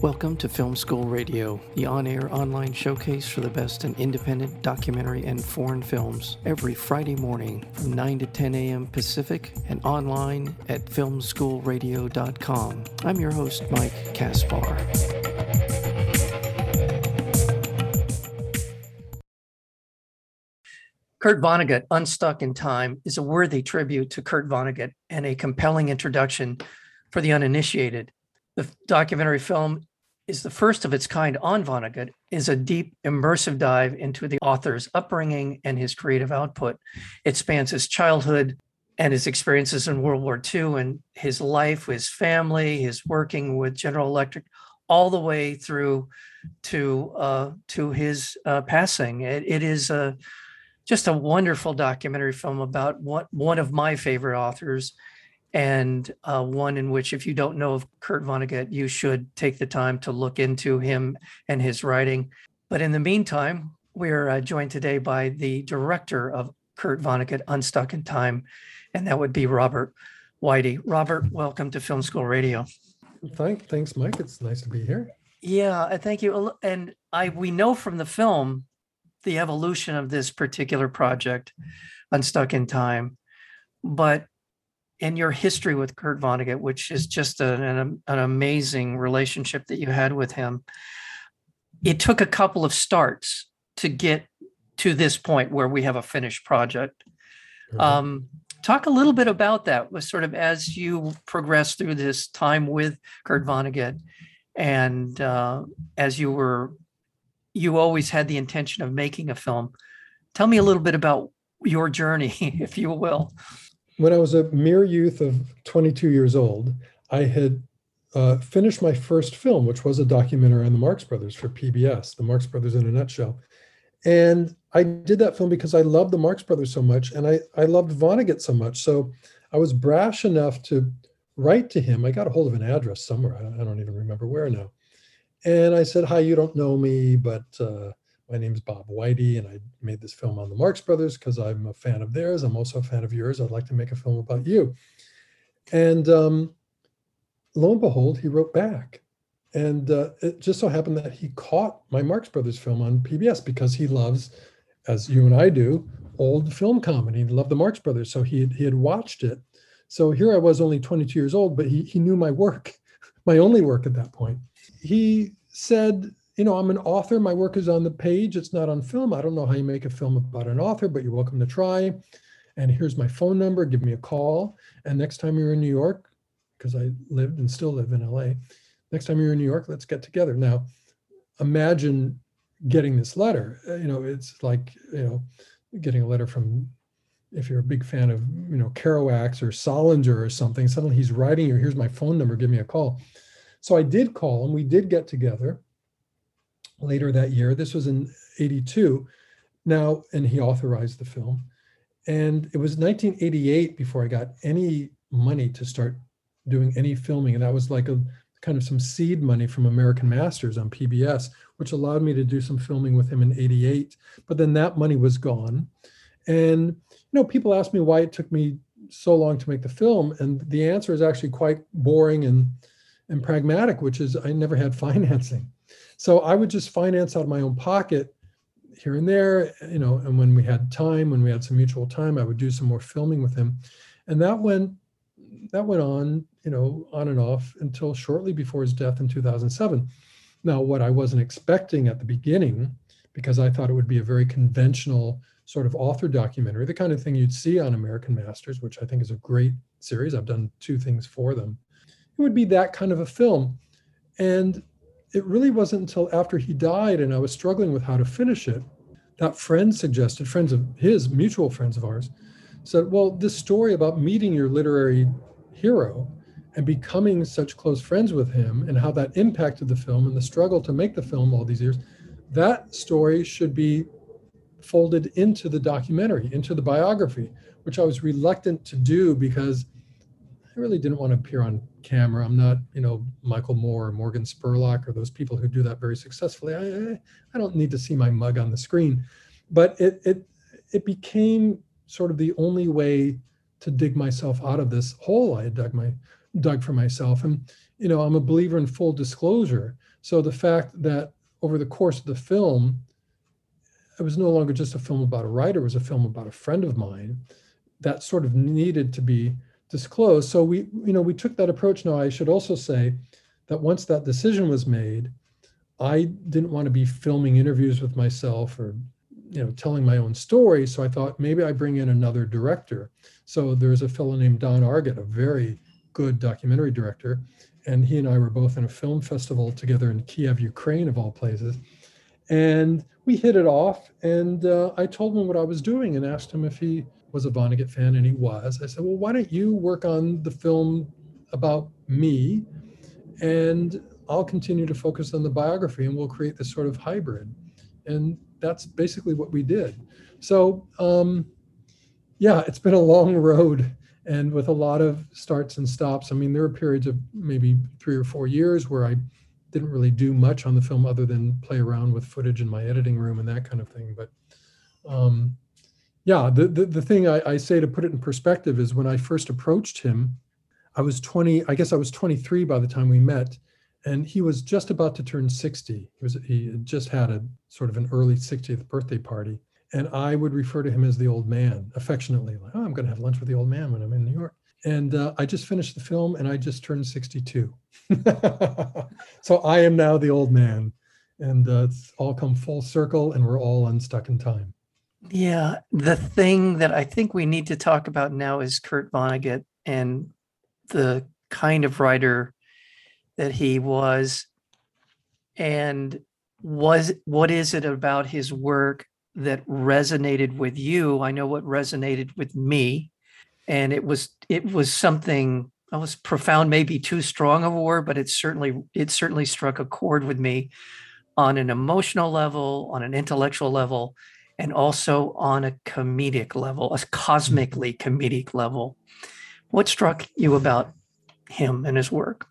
Welcome to Film School Radio, the on air online showcase for the best in independent documentary and foreign films, every Friday morning from 9 to 10 a.m. Pacific and online at filmschoolradio.com. I'm your host, Mike Kaspar. Kurt Vonnegut, Unstuck in Time, is a worthy tribute to Kurt Vonnegut and a compelling introduction for the uninitiated. The documentary film is the first of its kind on Vonnegut, is a deep, immersive dive into the author's upbringing and his creative output. It spans his childhood and his experiences in World War II and his life, his family, his working with General Electric, all the way through to uh, to his uh, passing. It, it is a just a wonderful documentary film about what one of my favorite authors and uh, one in which if you don't know of kurt vonnegut you should take the time to look into him and his writing. But in the meantime we're uh, joined today by the director of kurt vonnegut unstuck in time and that would be robert weide. Robert welcome to film school radio. Thank, thanks mike. It's nice to be here. Yeah thank you. And i we know from the film the evolution of this particular project, Unstuck in Time. But in your history with Kurt Vonnegut, which is just an, an, an amazing relationship that you had with him, it took a couple of starts to get to this point where we have a finished project. Mm-hmm. Um, talk a little bit about that, was sort of as you progress through this time with Kurt Vonnegut, and uh, as you were you always had the intention of making a film. Tell me a little bit about your journey, if you will. When I was a mere youth of 22 years old, I had uh, finished my first film, which was a documentary on the Marx Brothers for PBS, The Marx Brothers in a Nutshell. And I did that film because I loved the Marx Brothers so much and I, I loved Vonnegut so much. So I was brash enough to write to him. I got a hold of an address somewhere. I, don't even remember where now. And I said, Hi, you don't know me, but uh, my name's Bob Weide, and I made this film on the Marx Brothers because I'm a fan of theirs. I'm also a fan of yours. I'd like to make a film about you. And um, lo and behold, he wrote back. And uh, it just so happened that he caught my Marx Brothers film on PBS because he loves, as you and I do, old film comedy. He loved the Marx Brothers. So he had, he had watched it. So here I was only 22 years old, but he, he knew my work, my only work at that point he said, you know, I'm an author. My work is on the page. It's not on film. I don't know how you make a film about an author, but you're welcome to try. And here's my phone number. Give me a call. And next time you're in New York, because I lived and still live in LA, next time you're in New York, let's get together. Now, imagine getting this letter. Uh, you know, it's like, you know, getting a letter from if you're a big fan of, you know, Kerouac or Salinger or something, suddenly he's writing you, here's my phone number, give me a call. So I did call him. We did get together later that year. This was in 82. Now, and he authorized the film. And it was 1988 before I got any money to start doing any filming. And that was like a kind of some seed money from American Masters on PBS, which allowed me to do some filming with him in 88. But then that money was gone. And, you know, people ask me why it took me so long to make the film. And the answer is actually quite boring and and pragmatic, which is I never had financing. So I would just finance out of my own pocket here and there, you know, and when we had time, when we had some mutual time, I would do some more filming with him. And that went that went on, you know, on and off until shortly before his death in 2007. Now, what I wasn't expecting at the beginning, because I thought it would be a very conventional sort of author documentary, the kind of thing you'd see on American Masters, which I think is a great series. I've done two things for them it would be that kind of a film. And it really wasn't until after he died and I was struggling with how to finish it that friend suggested, friends of his, mutual friends of ours, said, Well, this story about meeting your literary hero and becoming such close friends with him and how that impacted the film and the struggle to make the film all these years, that story should be folded into the documentary, into the biography, which I was reluctant to do because I really didn't want to appear on camera. I'm not, you know, Michael Moore or Morgan Spurlock or those people who do that very successfully. I, I don't need to see my mug on the screen, but it it it became sort of the only way to dig myself out of this hole I had dug my dug for myself. And you know, I'm a believer in full disclosure. So the fact that over the course of the film, it was no longer just a film about a writer, it was a film about a friend of mine that sort of needed to be disclosed. So we, you know, we took that approach. Now, I should also say that once that decision was made, I didn't want to be filming interviews with myself or, you know, telling my own story. So I thought maybe I bring in another director. So there's a fellow named Don Argott, a very good documentary director, and he and I were both in a film festival together in Kiev, Ukraine, of all places. And we hit it off, and uh, I told him what I was doing and asked him if he was a Vonnegut fan, and he was. I said, Well, why don't you work on the film about me? And I'll continue to focus on the biography, and we'll create this sort of hybrid. And that's basically what we did. So, um, yeah, it's been a long road and with a lot of starts and stops. I mean, there were periods of maybe three or four years where I didn't really do much on the film other than play around with footage in my editing room and that kind of thing. But um, yeah, the, the, the thing I, I say to put it in perspective is when I first approached him, I was 20, I guess I was 23 by the time we met, and he was just about to turn 60. He was he just had a sort of an early 60th birthday party. And I would refer to him as the old man affectionately, like, oh, I'm going to have lunch with the old man when I'm in New York. And uh, I just finished the film and I just turned 62. so I am now the old man. And uh, it's all come full circle and we're all unstuck in time. Yeah, the thing that I think we need to talk about now is Kurt Vonnegut and the kind of writer that he was and was what is it about his work that resonated with you? I know what resonated with me. And it was it was something i was profound maybe too strong of a word but it certainly it certainly struck a chord with me on an emotional level on an intellectual level and also on a comedic level, a cosmically comedic level. What struck you about him and his work?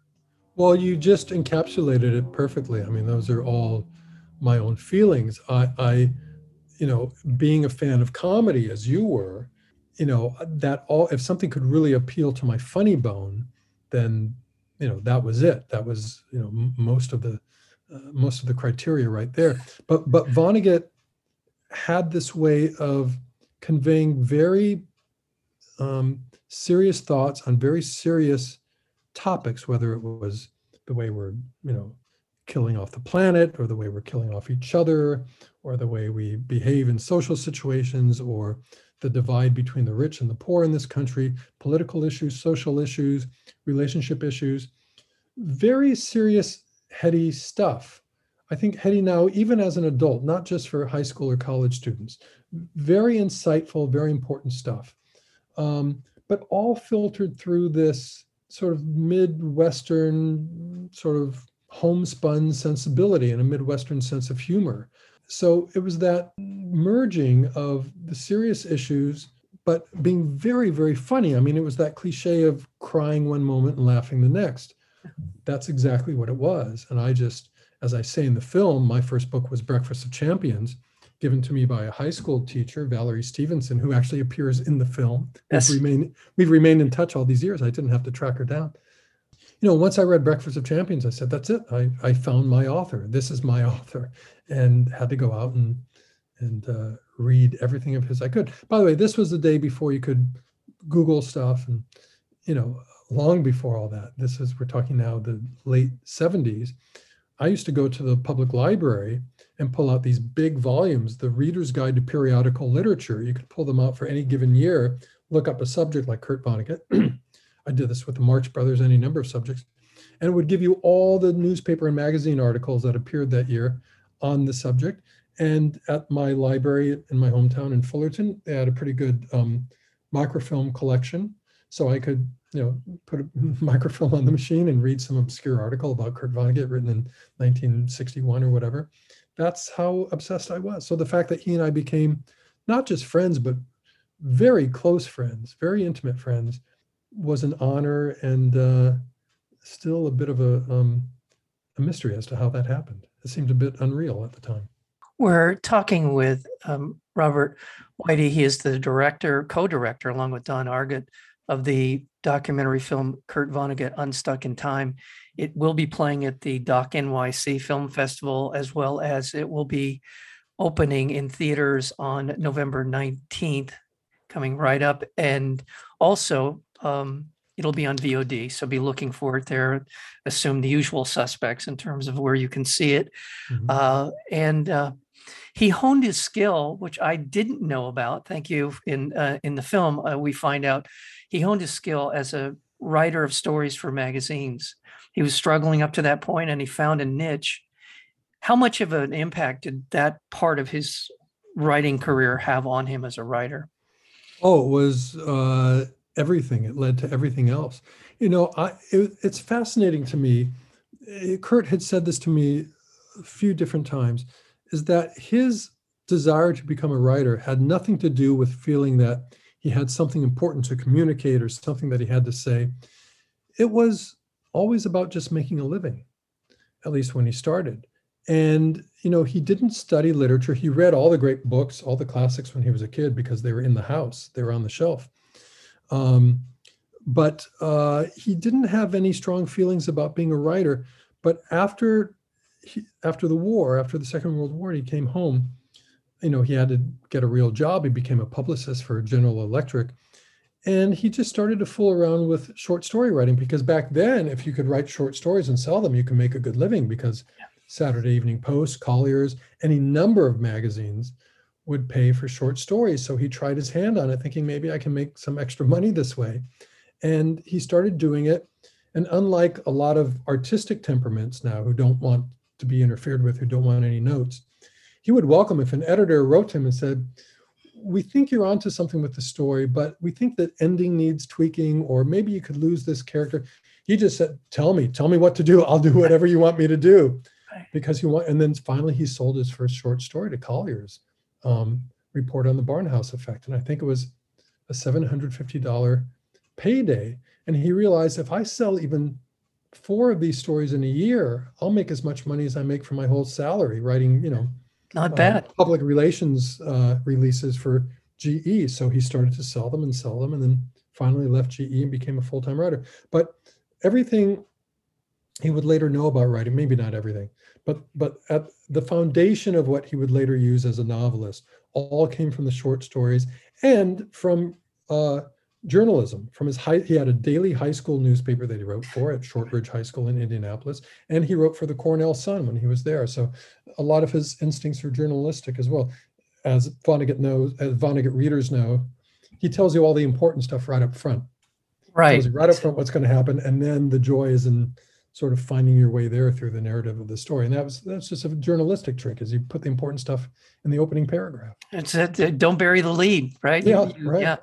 Well, you just encapsulated it perfectly. I mean, those are all my own feelings. I, I you know, being a fan of comedy as you were, you know, that all if something could really appeal to my funny bone, then you know that was it. That was you know m- most of the uh, most of the criteria right there. But but Vonnegut had this way of conveying very um, serious thoughts on very serious topics, whether it was the way we're, you know, killing off the planet or the way we're killing off each other or the way we behave in social situations or the divide between the rich and the poor in this country, political issues, social issues, relationship issues, very serious, heady stuff. I think heady now, even as an adult, not just for high school or college students, very insightful, very important stuff. Um, but all filtered through this sort of Midwestern, sort of homespun sensibility and a Midwestern sense of humor. So it was that merging of the serious issues, but being very, very funny. I mean, it was that cliche of crying one moment and laughing the next. That's exactly what it was. And I just, as I say in the film, my first book was Breakfast of Champions, given to me by a high school teacher, Valerie Stevenson, who actually appears in the film. Yes. We've, remained, we've remained in touch all these years. I didn't have to track her down. You know, once I read Breakfast of Champions, I said, that's it. I, I found my author. This is my author. And had to go out and and uh, read everything of his I could. By the way, this was the day before you could Google stuff and, you know, long before all that. This is, we're talking now the late 70s. I used to go to the public library and pull out these big volumes, the Reader's Guide to Periodical Literature. You could pull them out for any given year, look up a subject like Kurt Vonnegut. I did this with the Marx Brothers, any number of subjects, and it would give you all the newspaper and magazine articles that appeared that year on the subject. And at my library in my hometown in Fullerton, they had a pretty good um, microfilm collection. So I could you know, put a microfilm on the machine and read some obscure article about Kurt Vonnegut written in 1961 or whatever. That's how obsessed I was. So the fact that he and I became not just friends, but very close friends, very intimate friends, was an honor and uh, still a bit of a, um, a mystery as to how that happened. It seemed a bit unreal at the time. We're talking with um, Robert Weide. He is the director, co director, along with Don Argott of the documentary film Kurt Vonnegut Unstuck in Time. It will be playing at the Doc NYC Film Festival as well as it will be opening in theaters on November 19th, coming right up. And also, um, it'll be on VOD. So be looking for it there. Assume the usual suspects in terms of where you can see it. Mhm. Uh, and uh, he honed his skill, which I didn't know about. Thank you. In uh, in the film, uh, we find out he honed his skill as a writer of stories for magazines. He was struggling up to that point, and he found a niche. How much of an impact did that part of his writing career have on him as a writer? Oh, it was uh, everything. It led to everything else. You know, I it, it's fascinating to me. eh, Kurt had said this to me a few different times. Is that his desire to become a writer had nothing to do with feeling that he had something important to communicate or something that he had to say. It was always about just making a living, at least when he started. And you know, he didn't study literature. He read all the great books, all the classics when he was a kid because they were in the house, they were on the shelf. Um, but uh, he didn't have any strong feelings about being a writer. But after he, after the war, after the Second World War, he came home. You know, he had to get a real job. He became a publicist for General Electric, and he just started to fool around with short story writing because back then, if you could write short stories and sell them, you could make a good living because Saturday Evening Post, Collier's, any number of magazines would pay for short stories. So he tried his hand on it, thinking maybe I can make some extra money this way. And he started doing it. And unlike a lot of artistic temperaments now who don't want to be interfered with, who don't want any notes, he would welcome if an editor wrote to him and said, We think you're onto something with the story, but we think that ending needs tweaking, or maybe you could lose this character. He just said, Tell me, tell me what to do. I'll do whatever you want me to do. Because he want, and then finally he sold his first short story to Collier's um, report on the Barnhouse effect. And I think it was a $750 payday. And he realized if I sell even four of these stories in a year, I'll make as much money as I make from my whole salary writing, you know, Not uh, bad. public relations uh, releases for GE. So he started to sell them and sell them, and then finally left GE and became a full time writer. But everything he would later know about writing, maybe not everything, but but at the foundation of what he would later use as a novelist, all came from the short stories and from uh, journalism. From his high, he had a daily high school newspaper that he wrote for at Shortridge High School in Indianapolis, and he wrote for the Cornell Sun when he was there. So a lot of his instincts are journalistic as well. As Vonnegut knows, as Vonnegut readers know, he tells you all the important stuff right up front. Right. Right up front what's going to happen, and then the joy is in sort of finding your way there through the narrative of the story. And that was that's just a journalistic trick, is you put the important stuff in the opening paragraph. It's it. uh, Don't bury the lead, right? Yeah, You- right. Yeah.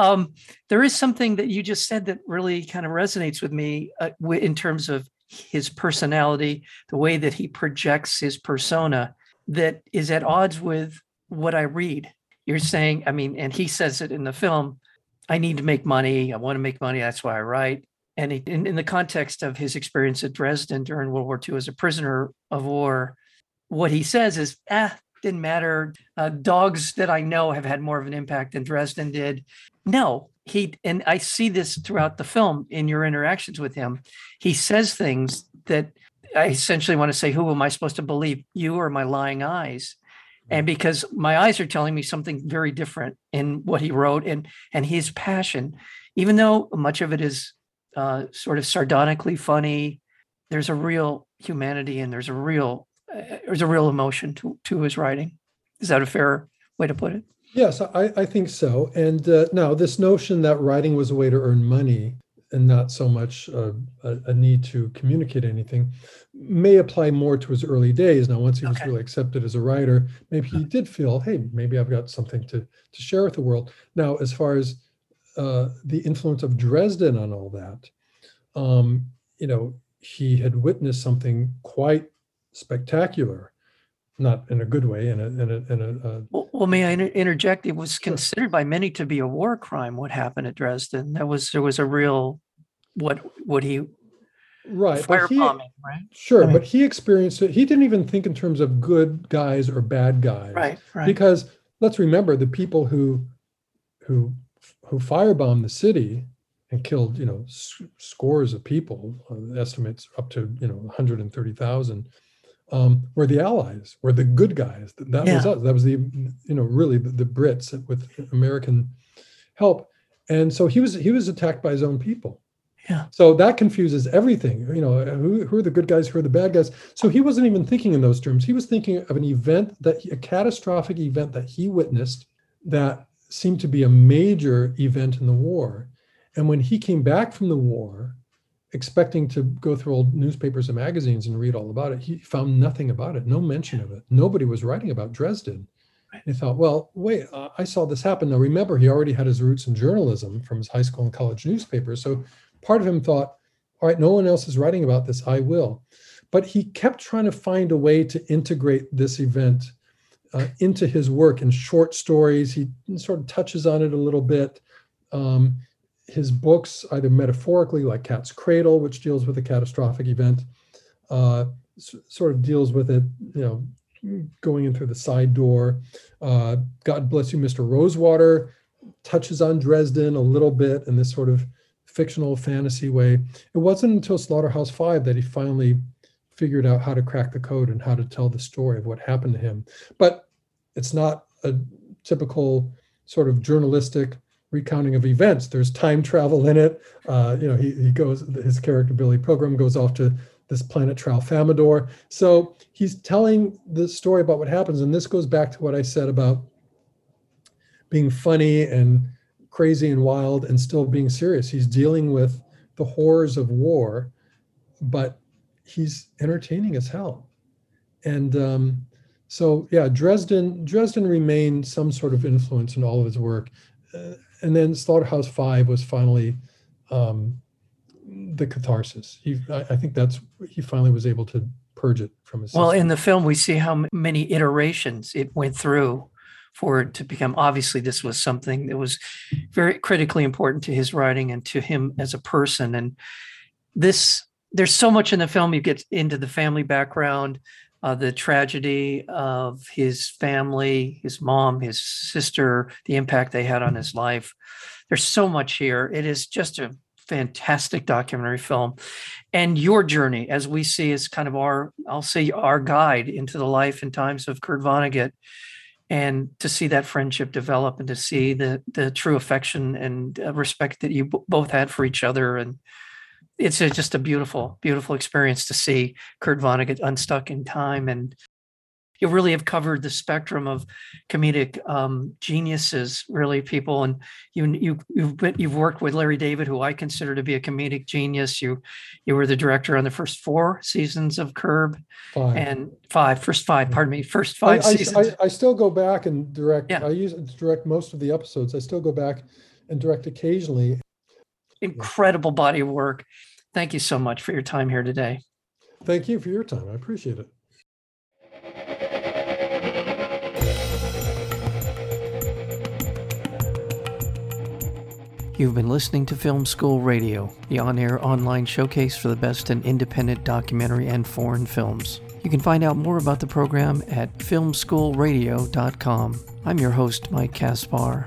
Um, there is something that you just said that really kind of resonates with me uh, in terms of his personality, the way that he projects his persona, that is at odds with what I read. You're saying, I mean, and he says it in the film. I need to make money. I want to make money. That's why I write. And he, in, in the context of his experience at Dresden during World War II as a prisoner of war, what he says is, ah, didn't matter. Uh, dogs that I know have had more of an impact than Dresden did. No, he, and I see this throughout the film in your interactions with him. He says things that I essentially want to say, who am I supposed to believe, you or my lying eyes? And because my eyes are telling me something very different in what he wrote and and his passion, even though much of it is uh, sort of sardonically funny, there's a real humanity and there's a real uh, there's a real emotion to to his writing. Is that a fair way to put it? Yes, I, I think so. And uh, now, this notion that writing was a way to earn money and not so much uh, a, a need to communicate anything may apply more to his early days. Now, once he was really accepted as a writer, maybe he did feel, hey, maybe I've got something to, to share with the world. Now, as far as uh, the influence of Dresden on all that, um, you know, he had witnessed something quite spectacular, not in a good way, in a, in a, in a, uh, Well, well may I inter- interject? It was Sure. considered by many to be a war crime. What happened at Dresden? There was there was a real what what he right. but he- firebombing, right? Sure, Right. but he experienced it. He didn't even think in terms of good guys or bad guys. Right, right. Because let's remember the people who who who firebombed the city and killed, you know, s- scores of people, uh, estimates up to, you know, 130,000, um, were the Allies, were the good guys. That, that was Yeah. us. That was the, you know, really the, the Brits with American help. And so he was he was attacked by his own people. Yeah. So that confuses everything. You know, who, who are the good guys? Who are the bad guys? So he wasn't even thinking in those terms. He was thinking of an event that he, a catastrophic event that he witnessed that seemed to be a major event in the war. And when he came back from the war, expecting to go through old newspapers and magazines and read all about it, he found nothing about it, no mention of it. Nobody was writing about Dresden. He thought, well, wait, uh, I saw this happen. Now, remember, he already had his roots in journalism from his high school and college newspapers. So part of him thought, all right, no one else is writing about this. I will. But he kept trying to find a way to integrate this event uh, into his work in short stories. He sort of touches on it a little bit. Um, his books, either metaphorically, like Cat's Cradle, which deals with a catastrophic event, uh, s- sort of deals with it, you know, going in through the side door. Uh, God Bless You, Mr. Rosewater touches on Dresden a little bit in this sort of fictional fantasy way. It wasn't until Slaughterhouse Five that he finally figured out how to crack the code and how to tell the story of what happened to him. But it's not a typical sort of journalistic recounting of events. There's time travel in it. Uh, you know, he, he goes, his character Billy Pilgrim goes off to this planet Tralfamadore. So he's telling the story about what happens. And this goes back to what I said about being funny and crazy and wild and still being serious. He's dealing with the horrors of war, but he's entertaining as hell. And um, so, yeah, Dresden Dresden remained some sort of influence in all of his work. Uh, and then Slaughterhouse Five was finally um, the catharsis. He, I, I think that's he finally was able to purge it from his. Well, system. in the film, we see how many iterations it went through for it to become obviously this was something that was very critically important to his writing and to him as a person. And this, there's so much in the film. You get into the family background, uh, the tragedy of his family, his mom, his sister, the impact they had on his life. There's so much here. It is just a fantastic documentary film and your journey as we see is kind of our i'll say our guide into the life and times of kurt vonnegut and to see that friendship develop and to see the the true affection and uh, respect that you b- both had for each other and it's a, just a beautiful beautiful experience to see kurt vonnegut unstuck in time and you really have covered the spectrum of comedic um, geniuses, really, people. And you you you've been, you've worked with Larry David, who I consider to be a comedic genius. You you were the director on the first four seasons of Curb Five. and five, first five, pardon me, first five I- seasons. I, I still go back and direct. Yeah. I use direct most of the episodes. I still go back and direct occasionally. Incredible body of work. Thank you so much for your time here today. Thank you for your time. I appreciate it. You've been listening to Film School Radio, the on air online showcase for the best in independent documentary and foreign films. You can find out more about the program at filmschoolradio.com. I'm your host, Mike Caspar.